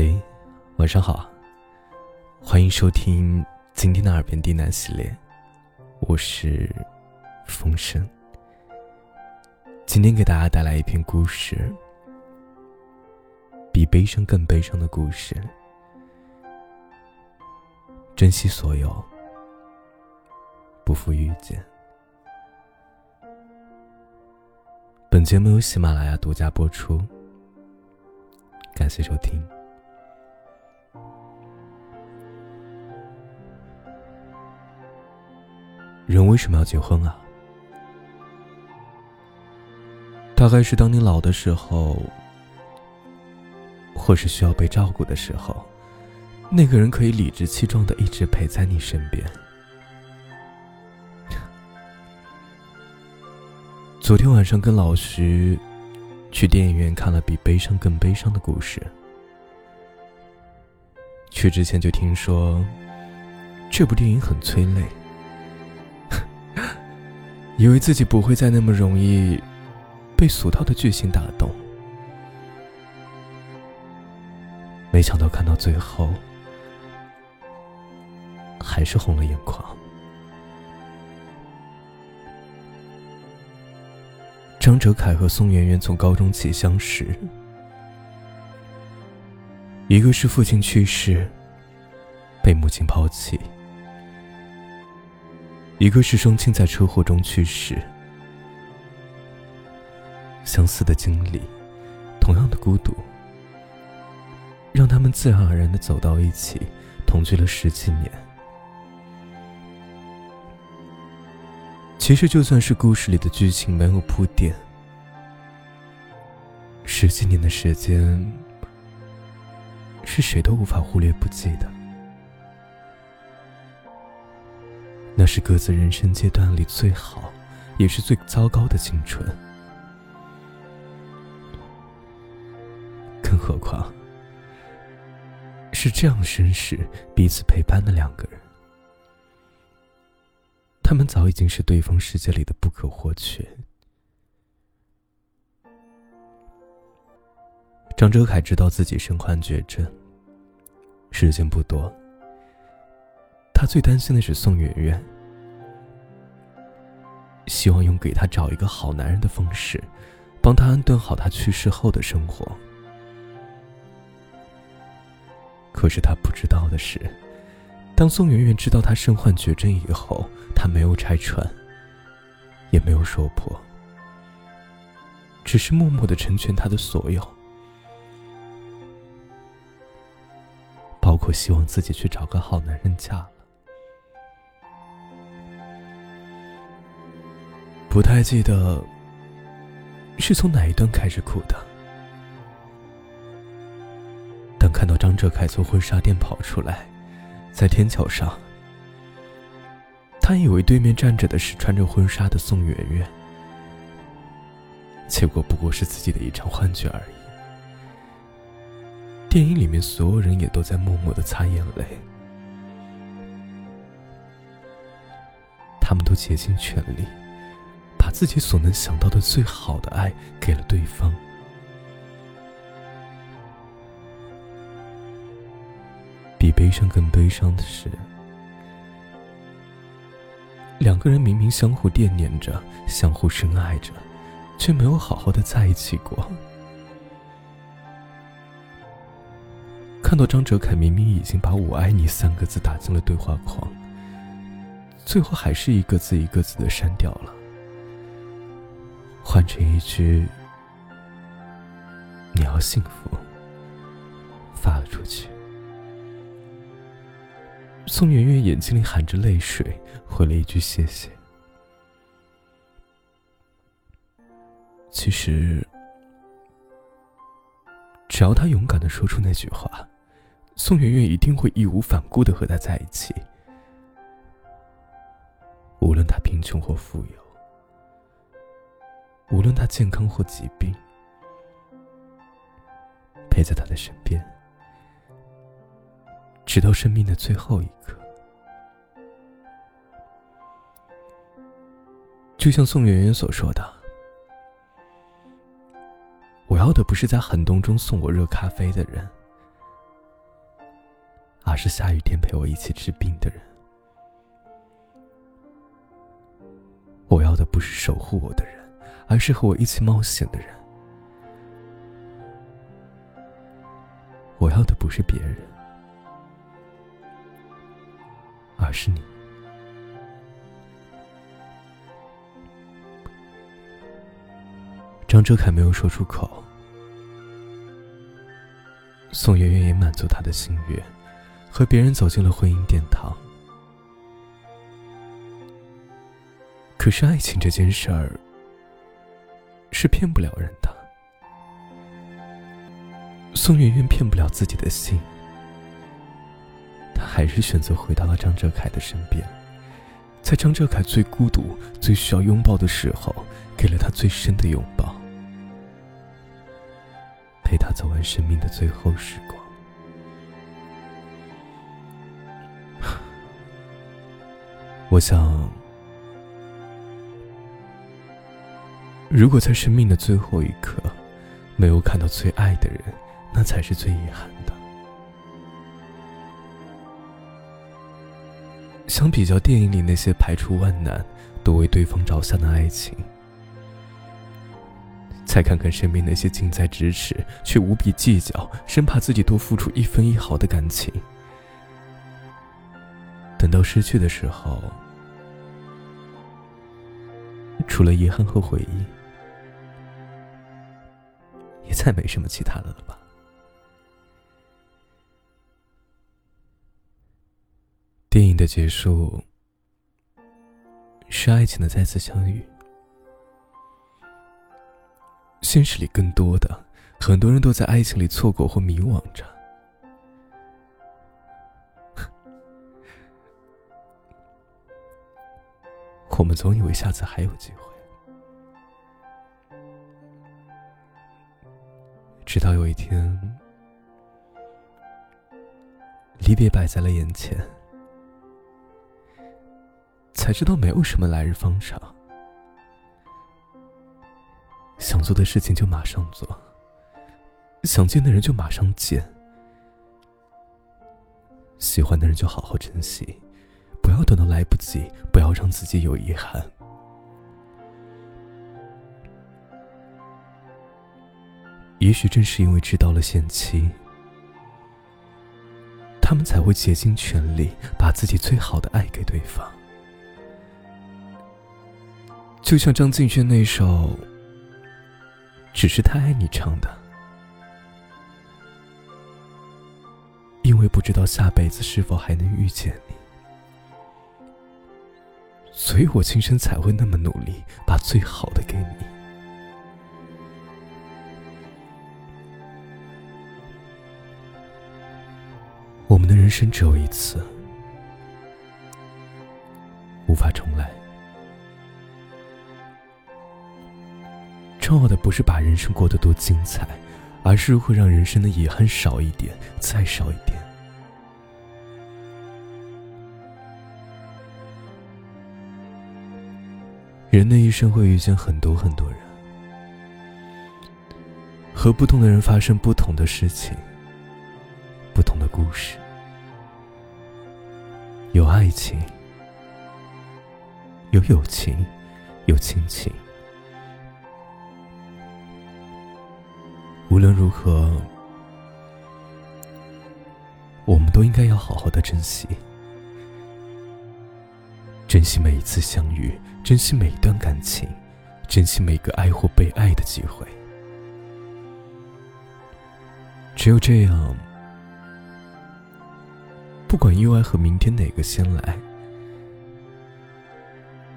嘿，晚上好，欢迎收听今天的耳边低喃系列，我是风声。今天给大家带来一篇故事，比悲伤更悲伤的故事。珍惜所有，不负遇见。本节目由喜马拉雅独家播出，感谢收听。人为什么要结婚啊？大概是当你老的时候，或是需要被照顾的时候，那个人可以理直气壮的一直陪在你身边。昨天晚上跟老徐去电影院看了比悲伤更悲伤的故事，去之前就听说这部电影很催泪。以为自己不会再那么容易被俗套的剧情打动，没想到看到最后还是红了眼眶。张哲凯和宋媛媛从高中起相识，一个是父亲去世，被母亲抛弃。一个是双亲在车祸中去世，相似的经历，同样的孤独，让他们自然而然的走到一起，同居了十几年。其实就算是故事里的剧情没有铺垫，十几年的时间，是谁都无法忽略不计的。那是各自人生阶段里最好，也是最糟糕的青春。更何况，是这样绅士彼此陪伴的两个人，他们早已经是对方世界里的不可或缺。张哲凯知道自己身患绝症，时间不多。他最担心的是宋媛媛，希望用给他找一个好男人的方式，帮他安顿好他去世后的生活。可是他不知道的是，当宋媛媛知道他身患绝症以后，他没有拆穿，也没有说破，只是默默的成全他的所有，包括希望自己去找个好男人嫁。了不太记得是从哪一段开始哭的。当看到张哲凯从婚纱店跑出来，在天桥上，他以为对面站着的是穿着婚纱的宋媛媛，结果不过是自己的一场幻觉而已。电影里面所有人也都在默默的擦眼泪，他们都竭尽全力。自己所能想到的最好的爱给了对方。比悲伤更悲伤的是，两个人明明相互惦念着、相互深爱着，却没有好好的在一起过。看到张哲凯明明已经把我爱你三个字打进了对话框，最后还是一个字一个字的删掉了。换成一句“你要幸福”，发了出去。宋媛媛眼睛里含着泪水，回了一句“谢谢”。其实，只要他勇敢的说出那句话，宋媛媛一定会义无反顾的和他在一起，无论他贫穷或富有。无论他健康或疾病，陪在他的身边，直到生命的最后一刻。就像宋媛媛所说的：“我要的不是在寒冬中送我热咖啡的人，而是下雨天陪我一起治病的人。我要的不是守护我的人，而是和我一起冒险的人。我要的不是别人，而是你。张哲凯没有说出口，宋媛媛也满足他的心愿，和别人走进了婚姻殿堂。可是爱情这件事儿是骗不了人的。宋媛媛骗不了自己的心，她还是选择回到了张哲凯的身边，在张哲凯最孤独、最需要拥抱的时候，给了他最深的拥抱，陪他走完生命的最后时光。我想，如果在生命的最后一刻，没有看到最爱的人。那才是最遗憾的。相比较电影里那些排除万难都为对方着想的爱情，再看看身边那些近在咫尺却无比计较、生怕自己多付出一分一毫的感情，等到失去的时候，除了遗憾和回忆，也再没什么其他的了吧。电影的结束是爱情的再次相遇。现实里更多的，很多人都在爱情里错过或迷惘着。我们总以为下次还有机会，直到有一天，离别摆在了眼前。才知道没有什么来日方长，想做的事情就马上做，想见的人就马上见，喜欢的人就好好珍惜，不要等到来不及，不要让自己有遗憾。也许正是因为知道了限期，他们才会竭尽全力，把自己最好的爱给对方。就像张敬轩那首《只是太爱你》唱的，因为不知道下辈子是否还能遇见你，所以我今生才会那么努力，把最好的给你。我们的人生只有一次，无法重来。重要的不是把人生过得多精彩，而是如何让人生的遗憾少一点，再少一点。人的一生会遇见很多很多人，和不同的人发生不同的事情，故事，有爱情，有友情，有亲情。无论如何，我们都应该要好好的珍惜，珍惜每一次相遇，珍惜每一段感情，珍惜每个爱或被爱的机会。只有这样，不管意外和明天哪个先来，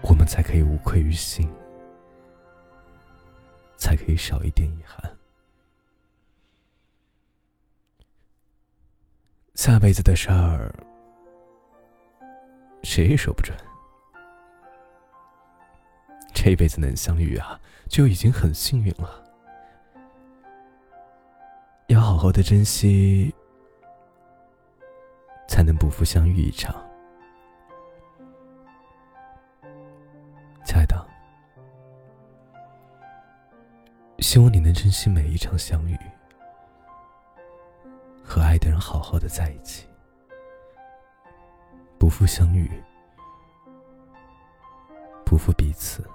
我们才可以无愧于心，才可以少一点遗憾。下辈子的事儿，谁也说不准。这辈子能相遇啊，就已经很幸运了。要好好的珍惜，才能不负相遇一场。亲爱的，希望你能珍惜每一场相遇。和爱的人好好的在一起。不负相遇，不负彼此。